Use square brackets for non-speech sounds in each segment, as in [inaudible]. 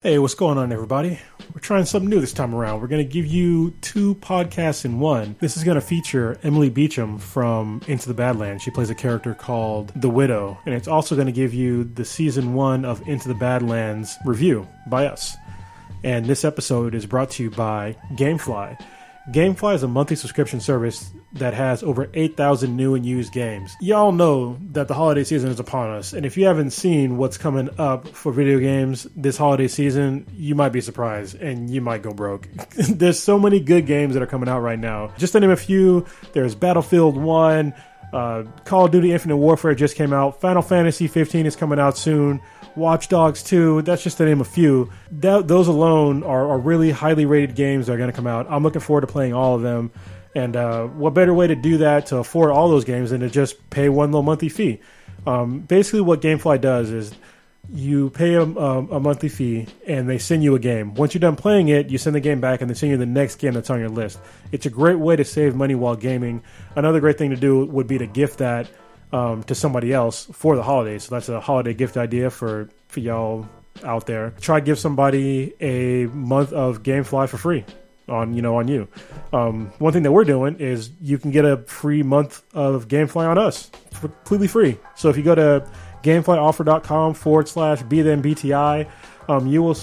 Hey, what's going on, everybody? We're trying something new this time around. We're going to give you two podcasts in one. This is going to feature Emily Beecham from Into the Badlands. She plays a character called The Widow. And it's also going to give you the season one of Into the Badlands review by us. And this episode is brought to you by Gamefly. Gamefly is a monthly subscription service that has over 8,000 new and used games. Y'all know that the holiday season is upon us, and if you haven't seen what's coming up for video games this holiday season, you might be surprised and you might go broke. [laughs] there's so many good games that are coming out right now. Just to name a few, there's Battlefield 1, uh, Call of Duty Infinite Warfare just came out, Final Fantasy 15 is coming out soon. Watch Dogs 2, that's just to name a few. That, those alone are, are, really highly rated games that are going to come out. I'm looking forward to playing all of them. And uh, what better way to do that to afford all those games than to just pay one little monthly fee? Um, basically, what GameFly does is you pay a, a, monthly fee and they send you a game. Once you're done playing it, you send the game back and they send you the next game that's on your list. It's a great way to save money while gaming. Another great thing to do would be to gift that um, to somebody else for the holidays. So that's a holiday gift idea for for y'all out there. Try give somebody a month of GameFly for free on you know on you. Um, one thing that we're doing is you can get a free month of GameFly on us, completely free. So if you go to GameflyOffer.com forward slash BTI, um, you will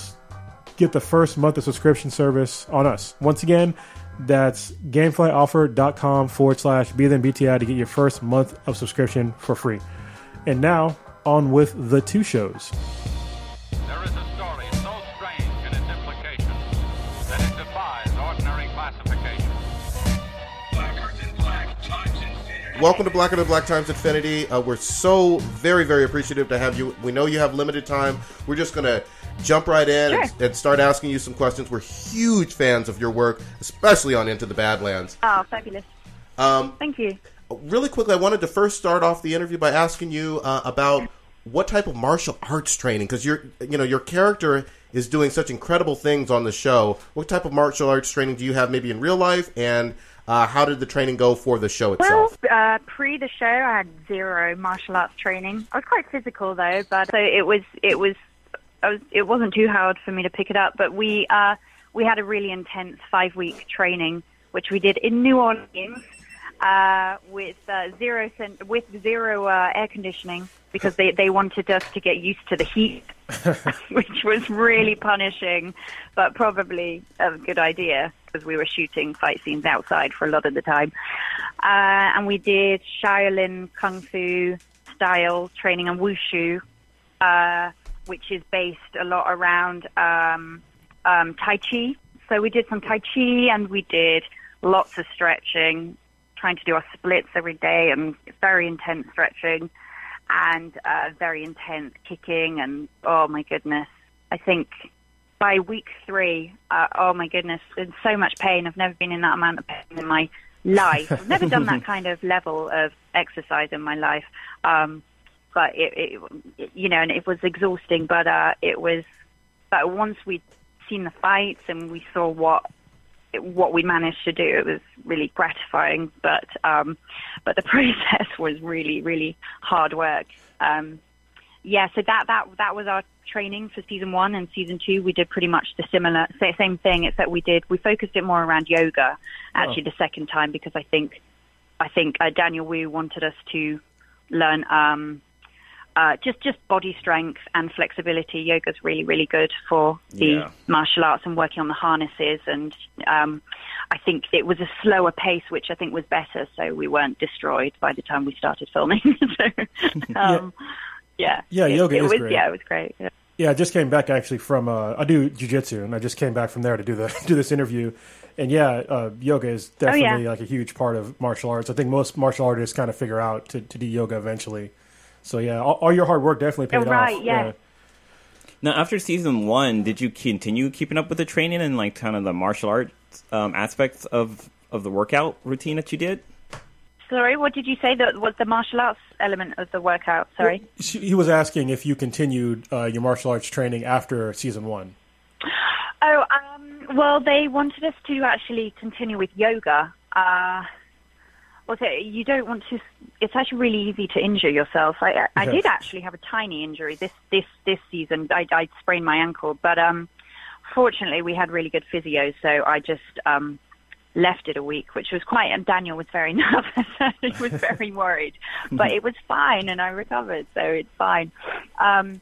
get the first month of subscription service on us. Once again, that's gameflyoffer.com forward slash BTI to get your first month of subscription for free. And now, on with the two shows. Welcome to Blacker the Black Times Infinity. Uh, we're so very, very appreciative to have you. We know you have limited time. We're just going to jump right in sure. and, and, start asking you some questions. We're huge fans of your work, especially on Into the Badlands. Oh, fabulous. Um, Thank you. Really quickly, I wanted to first start off the interview by asking you uh, about what type of martial arts training, because you're, you know, your character is doing such incredible things on the show. What type of martial arts training do you have, maybe in real life, and uh, how did the training go for the show itself? Well, uh, pre the show, I had zero martial arts training. I was quite physical though, but so it was it was was, it wasn't too hard for me to pick it up. But we uh, we had a really intense five week training, which we did in New Orleans uh, with uh, zero with zero uh, air conditioning because they they wanted us to get used to the heat, [laughs] which was really punishing, but probably a good idea because we were shooting fight scenes outside for a lot of the time, uh, and we did Shaolin kung fu style training and wushu. Uh, which is based a lot around um, um, Tai Chi. So we did some Tai Chi and we did lots of stretching, trying to do our splits every day and very intense stretching and uh, very intense kicking. And oh my goodness, I think by week three, uh, oh my goodness, in so much pain. I've never been in that amount of pain in my life. I've never done that [laughs] kind of level of exercise in my life. Um, but it, it, you know, and it was exhausting. But uh, it was, but once we'd seen the fights and we saw what what we managed to do, it was really gratifying. But um, but the [laughs] process was really really hard work. Um, yeah, so that that that was our training for season one and season two. We did pretty much the similar same thing, except we did we focused it more around yoga. Actually, oh. the second time because I think I think uh, Daniel Wu wanted us to learn um, uh, just just body strength and flexibility. Yoga is really really good for the yeah. martial arts and working on the harnesses. And um, I think it was a slower pace, which I think was better, so we weren't destroyed by the time we started filming. [laughs] so, [laughs] um, yeah, yeah, yeah yoga it, is was, great. Yeah, it was great. Yeah. Yeah, I just came back actually from uh, I do jujitsu, and I just came back from there to do the [laughs] do this interview. And yeah, uh, yoga is definitely oh, yeah. like a huge part of martial arts. I think most martial artists kind of figure out to, to do yoga eventually. So yeah, all, all your hard work definitely paid oh, right, off. Yeah. yeah. Now, after season one, did you continue keeping up with the training and like kind of the martial arts um, aspects of of the workout routine that you did? Sorry, what did you say? That was the martial arts element of the workout. Sorry, well, he was asking if you continued uh, your martial arts training after season one. Oh, um, well, they wanted us to actually continue with yoga. Uh, Well, you don't want to. It's actually really easy to injure yourself. I, I, I did actually have a tiny injury this this this season. I, I sprained my ankle, but um, fortunately we had really good physio, so I just um, left it a week, which was quite. And Daniel was very [laughs] nervous. he was very worried, [laughs] but it was fine, and I recovered, so it's fine. Um,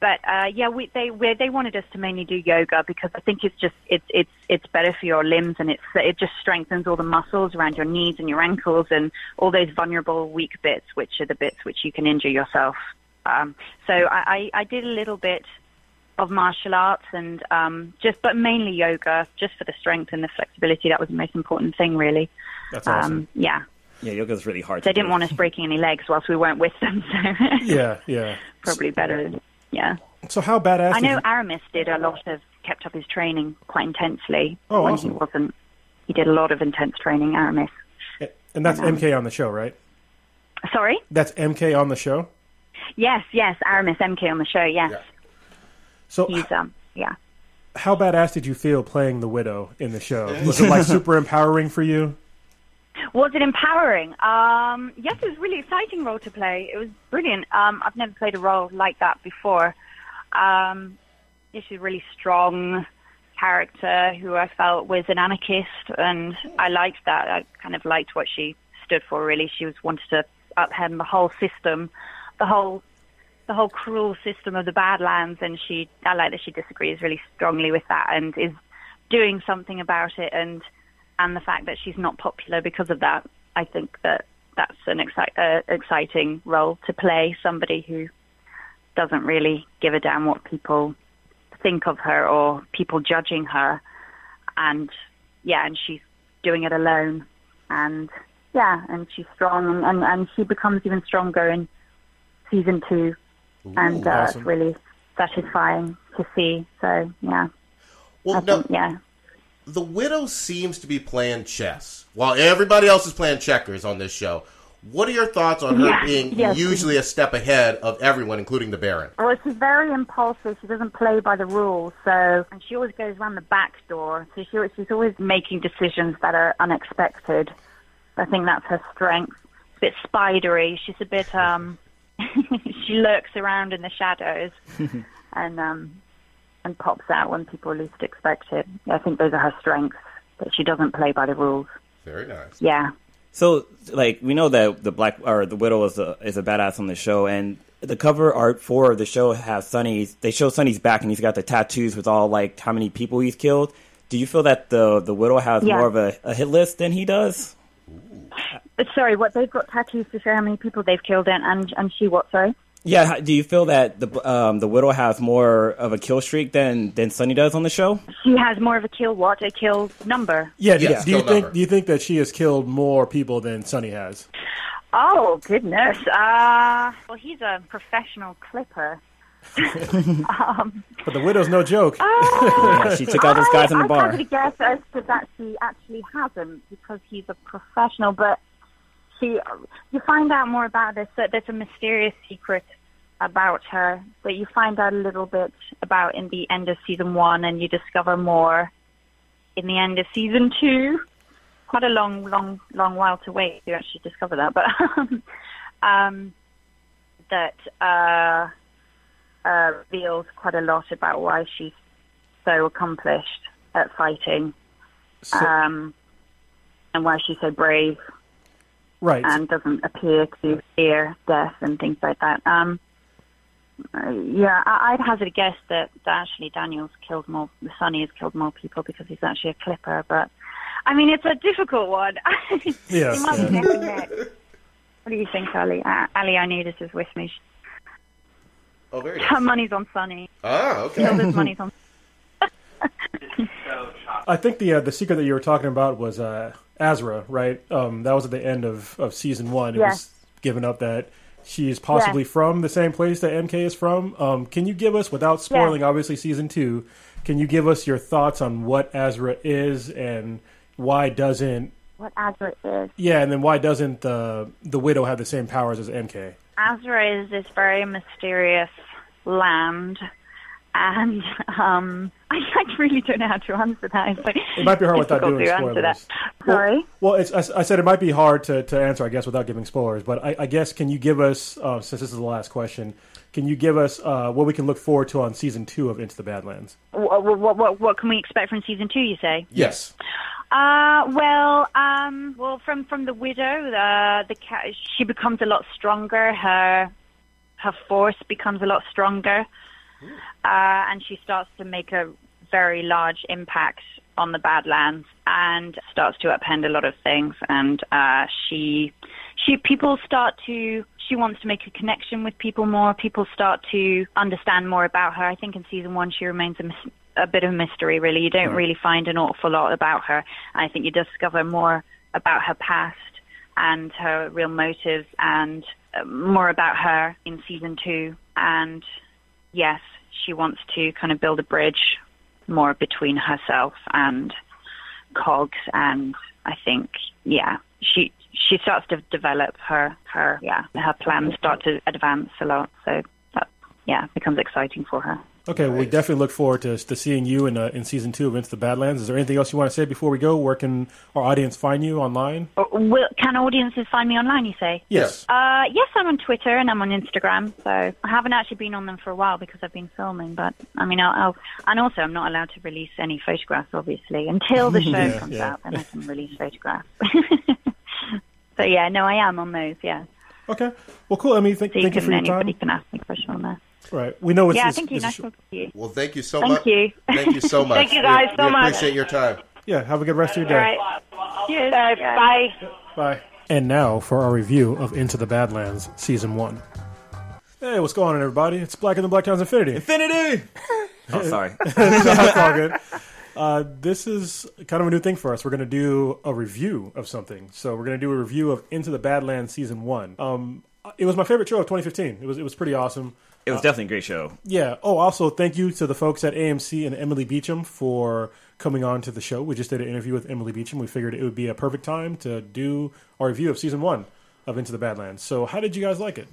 but uh, yeah, we, they we, they wanted us to mainly do yoga because I think it's just it's it's it's better for your limbs and it's it just strengthens all the muscles around your knees and your ankles and all those vulnerable weak bits, which are the bits which you can injure yourself. Um, so I, I, I did a little bit of martial arts and um, just but mainly yoga, just for the strength and the flexibility. That was the most important thing, really. That's awesome. Um, yeah. Yeah, yoga's really hard. They to didn't do. want us breaking any legs whilst we weren't with them, so yeah, [laughs] yeah. probably better. Yeah. So how badass? I know you- Aramis did a lot of kept up his training quite intensely Oh, when awesome. he wasn't. He did a lot of intense training. Aramis. and that's MK on the show, right? Sorry. That's MK on the show. Yes, yes. Aramis MK on the show. Yes, Yeah. So he's um. Yeah. how badass did you feel playing the widow in the show? [laughs] Was it like super empowering for you? Was it empowering? Um, yes, it was a really exciting role to play. It was brilliant. Um, I've never played a role like that before. Um, she's a really strong character who I felt was an anarchist, and I liked that. I kind of liked what she stood for. Really, she was wanted to upend the whole system, the whole the whole cruel system of the Badlands, and she I like that she disagrees really strongly with that and is doing something about it and and the fact that she's not popular because of that. I think that that's an exci- uh, exciting role to play. Somebody who doesn't really give a damn what people think of her or people judging her, and yeah, and she's doing it alone, and yeah, and she's strong, and and, and she becomes even stronger in season two, and uh, awesome. it's really satisfying to see. So yeah, Well, I no, think yeah. The widow seems to be playing chess while everybody else is playing checkers on this show. What are your thoughts on her Yeah, being yes. usually a step ahead of everyone, including the Baron? Well, she's very impulsive. She doesn't play by the rules, so and she always goes around the back door. So she, she's always making decisions that are unexpected. I think that's her strength. A bit spidery. She's a bit um. [laughs] she lurks around in the shadows, [laughs] and um, and pops out when people least expect it. I think those are her strengths. That she doesn't play by the rules. Very nice. Yeah. So, like, we know that the black or the widow is a is a badass on the show, and the cover art for the show has Sonny's. They show Sonny's back, and he's got the tattoos with all like how many people he's killed. Do you feel that the the widow has Yeah. more of a, a hit list than he does? But sorry, what they've got tattoos to show how many people they've killed, and and, and she what? Sorry. Yeah. Do you feel that the um, the widow has more of a kill streak than than Sonny does on the show? She has more of a kill what? A kill number. Yeah. Do, Yes, do you think number. do you think that she has killed more people than Sonny has? Oh goodness! Uh, well, he's a professional clipper. [laughs] But the widow's no joke. Yeah, she took out those guys in the I, bar. I kind of guess as to that she actually hasn't because he's a professional. But she, you find out more about this. That there's a mysterious secret about her that you find out a little bit about in the end of season one, and you discover more in the end of season two. Quite a long, long, long while to wait to actually discover that, but [laughs] um, that uh, uh, reveals quite a lot about why she's so accomplished at fighting, So- um, and why she's so brave right. and doesn't appear to fear death and things like that. Um, uh, yeah, I, I'd hazard a guess that, that actually Daniel's killed more, Sonny has killed more people because he's actually a clipper. But I mean, it's a difficult one. [laughs] Yes, yeah. be neck and neck. What do you think, Ali? Uh, Ali, I need this is with me. Oh, very Her nice. money's on Sonny. Ah, okay. Hilda's money's on. [laughs] I think the uh, the secret that you were talking about was uh, Azra, right? Um, that was at the end of, of season one. It Yes. was given up that she is possibly from the same place that MK is from. Um, can you give us, without spoiling, obviously season two, can you give us your thoughts on what Azra is and why doesn't? What Azra is? Yeah, and then why doesn't the the widow have the same powers as MK? Azra is this very mysterious land, and um, [laughs] I, I really don't know how to answer that. It's like, It might be hard without doing spoilers. that. Sorry. Well, it's, I, I said it might be hard to, to answer, I guess, without giving spoilers. But I, I guess, can you give us, uh, since this is the last question, can you give us uh, what we can look forward to on season two of Into the Badlands? What, what, what, what can we expect from season two? You say? Yes. Uh, well, um, well, from from the widow, uh, the cat, she becomes a lot stronger. Her her force becomes a lot stronger, uh, and she starts to make a very large impact on the Badlands and starts to upend a lot of things. And uh, she she people start to she wants to make a connection with people more. People start to understand more about her. I think in season one she remains a, mis- a bit of a mystery. Really, you don't really find an awful lot about her. I think you discover more about her past and her real motives and uh, more about her in season two. And yes, she wants to kind of build a bridge more between herself and Cogs, and I think yeah, she she starts to develop her her yeah her plans start to advance a lot. So that yeah becomes exciting for her. Okay, well, we definitely look forward to, to seeing you in, uh, in season two of Into the Badlands. Is there anything else you want to say before we go? Where can our audience find you online? Uh, Will, can audiences find me online? You say? Yes. Uh, yes, I'm on Twitter and I'm on Instagram. So I haven't actually been on them for a while because I've been filming. But I mean, I'll, I'll and also I'm not allowed to release any photographs, obviously, until the [laughs] show Yeah, comes yeah. out. Then I can release photographs. [laughs] so yeah, no, I am on those. Yeah, Okay. Well, cool. I mean, thank, so you thank you for your anybody time. can ask me questions on there. Right. We know it's Yeah, it's, thank you. Nice sh- talking to you. Well, thank you so Thank much. you. Thank you so [laughs] much. Thank you guys we, so we much. appreciate your time. Yeah, have a good rest of your day. All right. Cheers. Yeah. Bye. Bye. And now for our review of Into the Badlands Season 1. Hey, what's going on, everybody? It's Black in the Black Towns Infinity. Infinity. [laughs] oh, sorry. [laughs] That's all good. Uh, this is kind of a new thing for us. We're going to do a review of something. So we're going to do a review of Into the Badlands Season 1. Um, it was my favorite show of 2015. It was, it was pretty awesome. It was definitely a great show. Yeah. Oh, also, thank you to the folks at AMC and Emily Beecham for coming on to the show. We just did an interview with Emily Beecham. We figured it would be a perfect time to do our review of season one of Into the Badlands. So, how did you guys like it?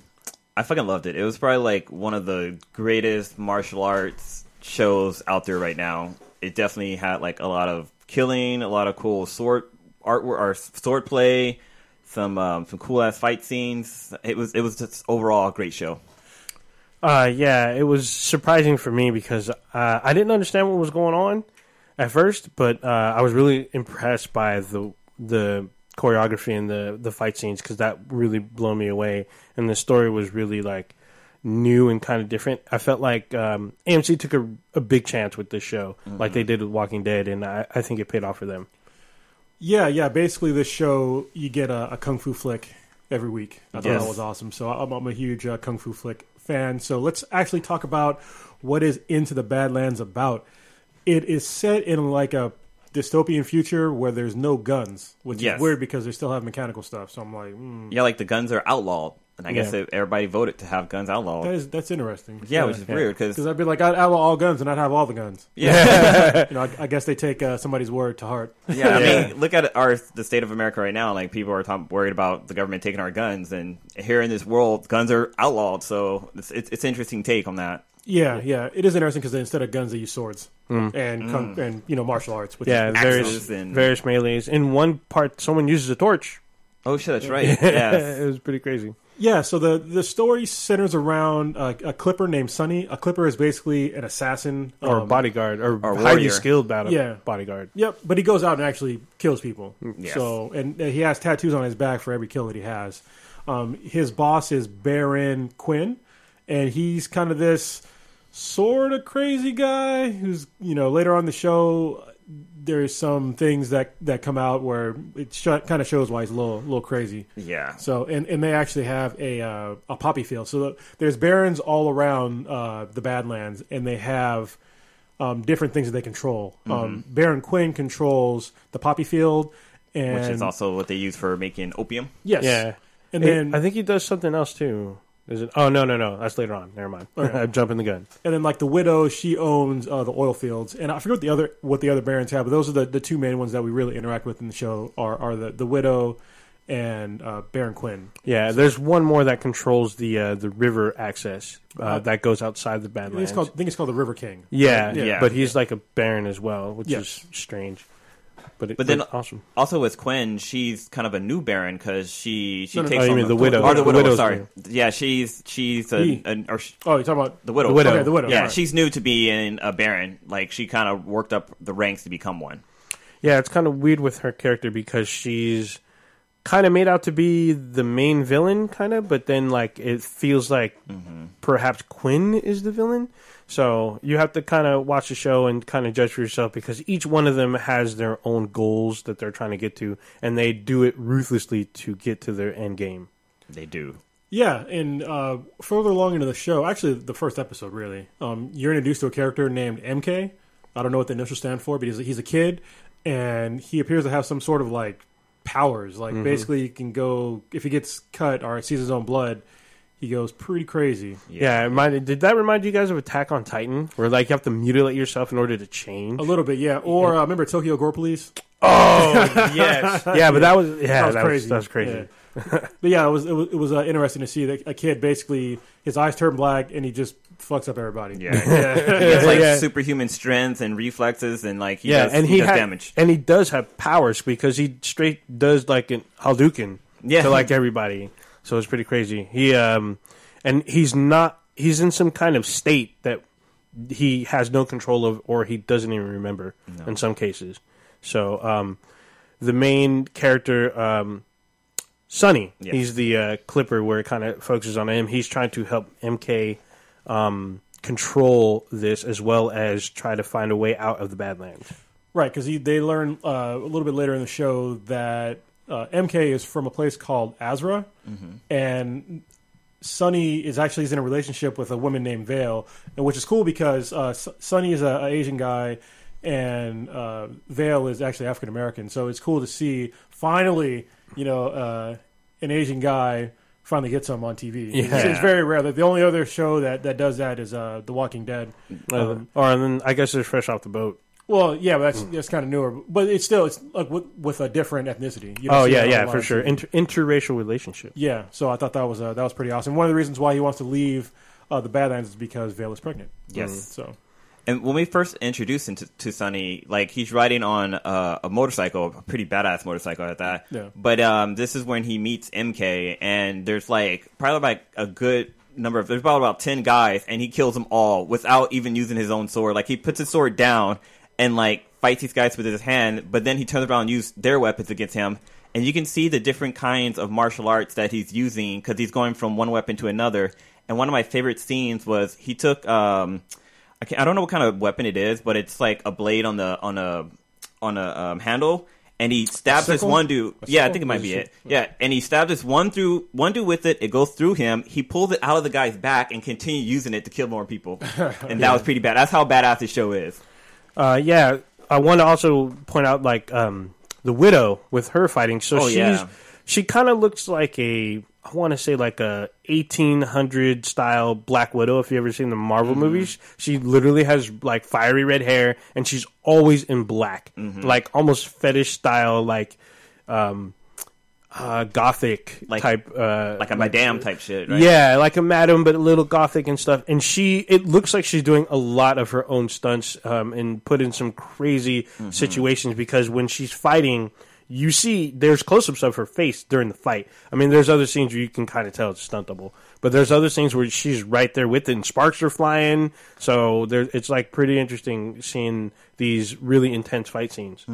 I fucking loved it. It was probably like one of the greatest martial arts shows out there right now. It definitely had like a lot of killing, a lot of cool sword artwork or sword play, some um, some cool ass fight scenes. It was it was just overall a great show. Uh, yeah, it was surprising for me because uh, I didn't understand what was going on at first, but uh, I was really impressed by the the choreography and the the fight scenes because that really blew me away, and the story was really like new and kind of different. I felt like um, AMC took a, a big chance with this show, like they did with Walking Dead, and I, I think it paid off for them. Yeah, yeah. Basically, this show you get a, a kung fu flick every week. I thought Yes. that was awesome. So I'm, I'm a huge uh, kung fu flick fan. So let's actually talk about what is Into the Badlands about. It is set in like a dystopian future where there's no guns, which Yes. is weird because they still have mechanical stuff. So I'm like, mm, Yeah, like the guns are outlawed, and I guess Yeah. everybody voted to have guns outlawed. that is that's interesting. yeah, which is weird because Because I'd be like, I'd outlaw all guns and I'd have all the guns. yeah, [laughs] You [laughs] know, I, I guess they take uh, somebody's word to heart. yeah. I mean, look at our the state of America right now. Like people are talk, worried about the government taking our guns, and here in this world, guns are outlawed. So it's it's, it's an interesting take on that. Yeah, yeah, it is interesting because instead of guns, they use swords and kung, and you know martial arts. Which Yeah, is, various Axes and- various melees. In one part, someone uses a torch. Oh shit, that's right. [laughs] yes. it was pretty crazy. Yeah. So the the story centers around a, a clipper named Sonny. A clipper is basically an assassin or um, bodyguard, or, or highly warrior. skilled battle Yeah. bodyguard. Yep, but he goes out and actually kills people. Yes. So and uh, he has tattoos on his back for every kill that he has. Um, his boss is Baron Quinn, and he's kind of this sort of crazy guy who's you know later on the show there's some things that that come out where it sh- kind of shows why he's a little little crazy. Yeah. So and, and they actually have a uh, a poppy field. So the, there's barons all around uh, the Badlands, and they have um, different things that they control. Um, Baron Quinn controls the poppy field, and Which is also what they use for making opium. yes, Yeah, and It- then I think he does something else too. Is it? Oh no, no, no. That's later on. Never mind. I'm jumping the gun. and then like the widow, she owns uh, the oil fields, and I forget what the other what the other barons have, but those are the, the two main ones that we really interact with in the show are are the the widow and uh, Baron Quinn. Yeah, there's one more that controls the uh, the river access uh, that goes outside the I think, it's called, I think it's called the River King. yeah, Yeah. but he's like a baron as well, which Yes. is strange. But, it, But then- awesome. Also with Quinn, she's kind of a new Baron because she she No, no, takes Oh, you on mean the widow? Or the The widow. widow's sorry, new. yeah, she's she's a, He. an- or sh- Oh, you're talking about the widow. The widow. Okay, the widow. Yeah, Alright. she's new to being a Baron. Like she kind of worked up the ranks to become one. Yeah, it's kind of weird with her character because she's kind of made out to be the main villain, kind of, but then like it feels like perhaps Quinn is the villain. So you have to kind of watch the show and kind of judge for yourself because each one of them has their own goals that they're trying to get to, and they do it ruthlessly to get to their end game. They do. Yeah, and uh, further along into the show, actually the first episode, really, um, you're introduced to a character named MK. I don't know what the initials stand for, but he's, he's a kid, and he appears to have some sort of like powers. Like basically, he can go if he gets cut or sees his own blood, he goes pretty crazy. Yeah, it reminded, did that remind you guys of Attack on Titan, where like you have to mutilate yourself in order to change? A little bit, yeah. Or uh, remember Tokyo Gore Police? Oh yes, [laughs] yeah, but that was yeah, that was crazy. that was crazy. Yeah. [laughs] but yeah, it was it was, it was uh, interesting to see that a kid basically his eyes turn black and he just fucks up everybody. Yeah, [laughs] [laughs] he has like Yeah. superhuman strength and reflexes, and like he yeah, does, and he, he, does ha- damage. and he does have powers because he straight does like an Hadouken Yeah. to like everybody. So it's pretty crazy. He um, and he's not. He's in some kind of state that he has no control of, or he doesn't even remember in some cases. So um, the main character, um, Sonny, Yeah. he's the uh, Clipper, where it kind of focuses on him. He's trying to help MK um, control this as well as try to find a way out of the Badlands. Right, because they learn uh, a little bit later in the show that uh, MK is from a place called Azra, and Sonny is actually is in a relationship with a woman named Veil, and which is cool because uh, S- Sonny is a, a Asian guy, and uh, Veil is actually African American. So it's cool to see finally, you know, uh, an Asian guy finally gets some on TV. It's, Yeah. it's very rare. That the only other show that, that does that is uh, The Walking Dead. Um, or and then I guess they're fresh off the boat. well, yeah, but that's that's kind of newer, but it's still it's like with, with a different ethnicity. You don't Oh yeah, yeah, for sure. Inter- interracial relationship. yeah, so I thought that was uh, that was pretty awesome. One of the reasons why he wants to leave uh, the Badlands is because Veil is pregnant. Yes. So And when we first introduced him to, to Sonny, like he's riding on uh, a motorcycle, a pretty badass motorcycle at that. Yeah. But um, this is when he meets MK, and there's like probably like a good number of there's about about ten guys, and he kills them all without even using his own sword. Like he puts his sword down and like fights these guys with his hand, but then he turns around and uses their weapons against him. And you can see the different kinds of martial arts that he's using because he's going from one weapon to another. And one of my favorite scenes was he took um, I, can't, I don't know what kind of weapon it is, but it's like a blade on the on a on a um, handle, and he stabs this one dude. A Yeah, I think it might be it-. Yeah, and he stabs this one through one dude with it. It goes through him. He pulls it out of the guy's back and continues using it to kill more people. [laughs] and that was pretty bad. That's how badass the show is. Uh, yeah, I want to also point out like um, the widow with her fighting. So Oh, she's yeah. She kind of looks like a I want to say like a 1800 style Black Widow. If you ever seen the Marvel Mm-hmm. movies, she literally has like fiery red hair and she's always in black, Mm-hmm. like almost fetish style, like um, uh, gothic Like- type, uh, Like a madame type shit, right? yeah, like a madam, but a little gothic and stuff. And she, it looks like she's doing a lot of her own stunts um, and put in some crazy Mm-hmm. situations because when she's fighting, you see there's close-ups of her face during the fight. I mean, there's other scenes where you can kind of tell it's stuntable, but there's other scenes where she's right there with it and sparks are flying. So there, it's like pretty interesting seeing these really intense fight scenes.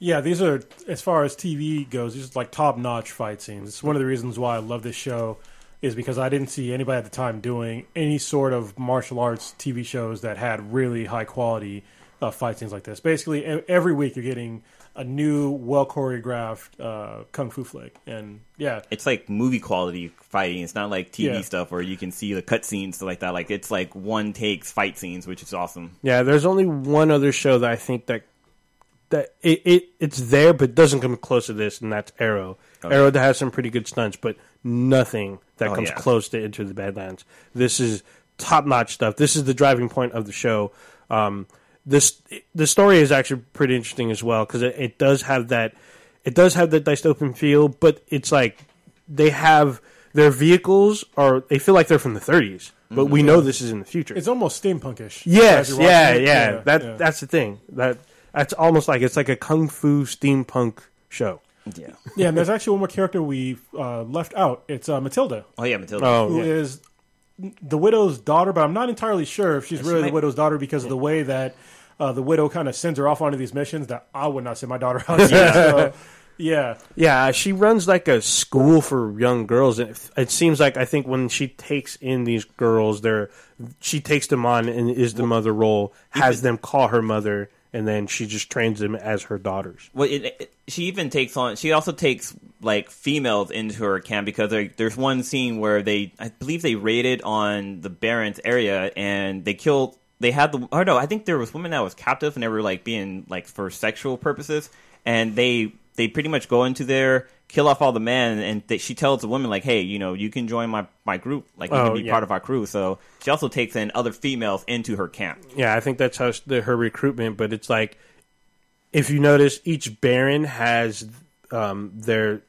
yeah, these are as far as TV goes. These are like top notch fight scenes. It's one of the reasons why I love this show. Is because I didn't see anybody at the time doing any sort of martial arts TV shows that had really high quality uh, fight scenes like this. Basically, e- every week you're getting a new, well choreographed uh, kung fu flick, and yeah, It's like movie quality fighting. It's not like TV Yeah. stuff where you can see the cutscenes stuff like that. Like it's like one takes fight scenes, which is awesome. Yeah, there's only one other show that I think that that it, it it's there but doesn't come close to this, and that's Arrow. Arrow that has some pretty good stunts, but nothing that Oh, comes yeah. close to Into the Badlands. This is top notch stuff. This is the driving point of the show. Um, this the story is actually pretty interesting as well because it, it does have that. it does have the dystopian feel, but it's like they have their vehicles are they feel like they're from the 30s, but we know this is in the future. It's almost steampunkish. yes, you're yeah, yeah. That yeah. that's the thing. That that's almost like it's like a kung fu steampunk show. Yeah. yeah. And there's actually one more character we uh, left out. It's uh, Matilda, Oh yeah, Matilda. Oh, who yeah. is the widow's daughter, but I'm not entirely sure if she's she really might- the widow's daughter because of the way that uh, the widow kind of sends her off onto these missions. That I would not send my daughter out. [laughs] so, yeah, Yeah, she runs like a school for young girls, and it, it seems like I think when she takes in these girls, they're she takes them on and is the mother role, has them call her mother, and then she just trains them as her daughters. Well, it, it, she even takes on. She also takes like females into her camp because there, there's one scene where they, I believe, they raided on the Barrens area and they killed. They had the. Or no, I think there was women that was captive and they were like being like for sexual purposes, and they they pretty much go into there, kill off all the men, and they, she tells the woman like, "Hey, you know, you can join my my group. Like, you Oh, can be yeah. part of our crew." So she also takes in other females into her camp. Yeah, I think that's how she, the, her recruitment. But it's like if you notice, each baron has um, their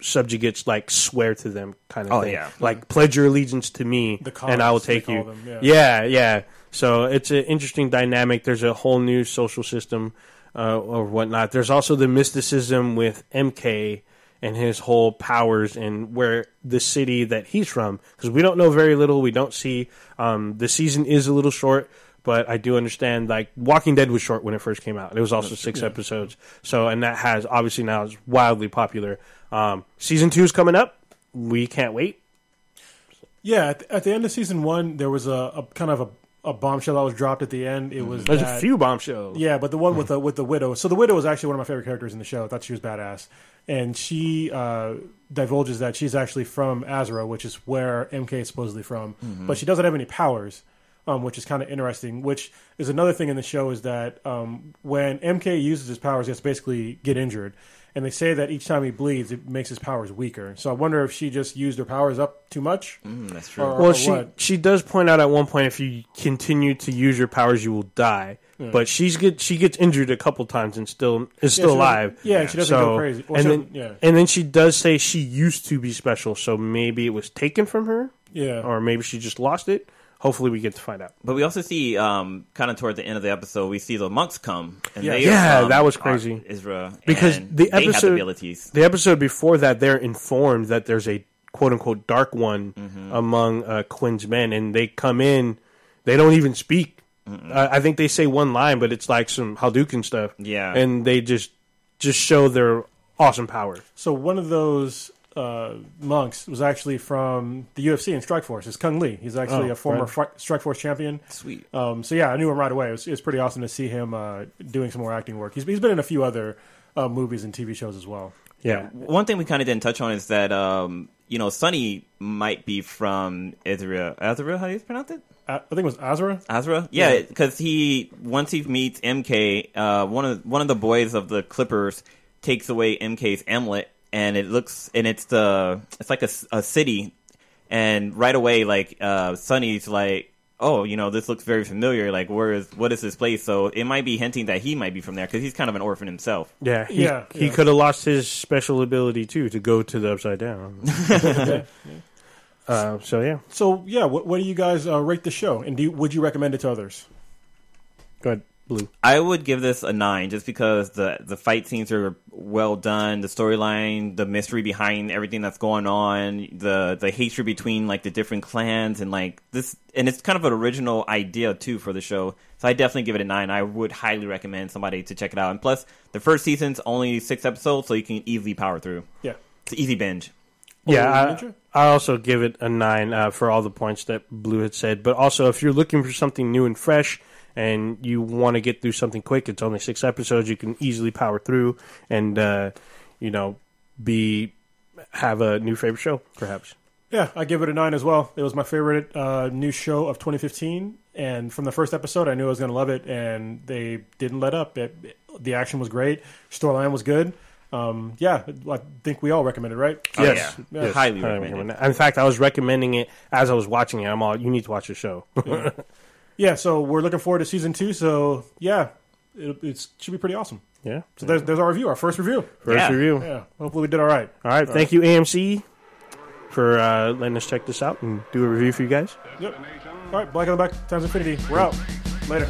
subjugates like swear to them kind of Oh, thing. yeah. like pledge your allegiance to me, The and I will take you. them, yeah. yeah, yeah. So it's an interesting dynamic. There's a whole new social system uh, or whatnot. There's also the mysticism with MK and his whole powers and where the city that he's from because we don't know very little. We don't see. Um, the season is a little short, but I do understand. Like Walking Dead was short when it first came out. It was also six episodes. So and that has obviously now is wildly popular. Um, season two is coming up. We can't wait. yeah. At, at the end of season one, there was a, a kind of a, a bombshell that was dropped at the end. It was There's that- a few bombshells. Yeah, but the one with the with the widow. So the widow was actually one of my favorite characters in the show. I thought she was badass, and she uh, divulges that she's actually from Azra, which is where MK is supposedly from. But she doesn't have any powers, um, which is kind of interesting. Which is another thing in the show is that um, when MK uses his powers, he has to basically get injured. And they say that each time he bleeds, it makes his powers weaker. So I wonder if she just used her powers up too much. Mm, that's true. Or- Well, or she what? she does point out at one point if you continue to use your powers, you will die. But she's get she gets injured a couple times and still is Yeah, still she alive. yeah, she doesn't go crazy. Well, and then yeah. and then she does say she used to be special, so maybe it was taken from her, Yeah. or maybe she just lost it. Hopefully, we get to find out. But we also see, um, kind of toward the end of the episode, we see the monks come. And Yeah. they Yeah, are from that was crazy. Israel. Because and the they have episode- abilities. The episode before that, they're informed that there's a quote unquote dark one Mm-hmm. among uh, Quinn's men, and they come in. They don't even speak. Uh, I think they say one line, but it's like some Hadouken stuff. Yeah. and they just just show their awesome power. So one of those uh, monks was actually from the UFC and Strikeforce. It's Cung Le. He's actually Oh, a former right. Fri- Strikeforce champion. Sweet. Um, so yeah, I knew him right away. It was, it was pretty awesome to see him uh, doing some more acting work. He's, he's been in a few other uh, movies and TV shows as well. Yeah, One thing we kind of didn't touch on is that, um, you know, Sonny might be from Israel. Israel, how do you pronounce it? I think it was Azra. Azra? Yeah, Yeah. because he once he meets MK, uh, one of one of the boys of the Clippers takes away MK's amulet, and it looks and it's the it's like a city, and right away like uh, Sonny's like, oh, you know, this looks very familiar. Like, where is what is this place? So it might be hinting that he might be from there because he's kind of an orphan himself. yeah, he, Yeah, He yeah. could have lost his special ability too to go to the upside down. [laughs] [laughs] uh, so yeah, So yeah, what, what do you guys uh, rate the show, and do you, would you recommend it to others? go ahead, Blue. I would give this a nine just because the the fight scenes are well done, the storyline, the mystery behind everything that's going on, the the hatred between like the different clans and like this and it's kind of an original idea too for the show. So I definitely give it a nine. I would highly recommend somebody to check it out. And plus the first season's only six episodes, so you can easily power through. Yeah. It's an easy binge. Yeah, Oh, I, I also give it a nine uh, for all the points that Blue had said. But also, if you're looking for something new and fresh, and you want to get through something quick, it's only six episodes. You can easily power through, and uh, you know, be have a new favorite show, perhaps. Yeah, I give it a nine as well. It was my favorite uh, new show of 2015, and from the first episode, I knew I was going to love it, and they didn't let up. It, the action was great, storyline was good. Um, yeah, I think we all recommend it, right? Oh, yes, yeah. yes, Highly highly recommend recommend it. In fact, I was recommending it as I was watching it. I'm all, you need to watch the show. Yeah, [laughs] so we're looking forward to season two. So yeah, it, it should be pretty awesome. Yeah. So there's, there's our review, our first review. First Yeah. review. Yeah, hopefully we did all right. All right. Thank you, AMC, for uh, letting us check this out and do a review for you guys. Yep. All right, Black on the Back times infinity. We're out. Later.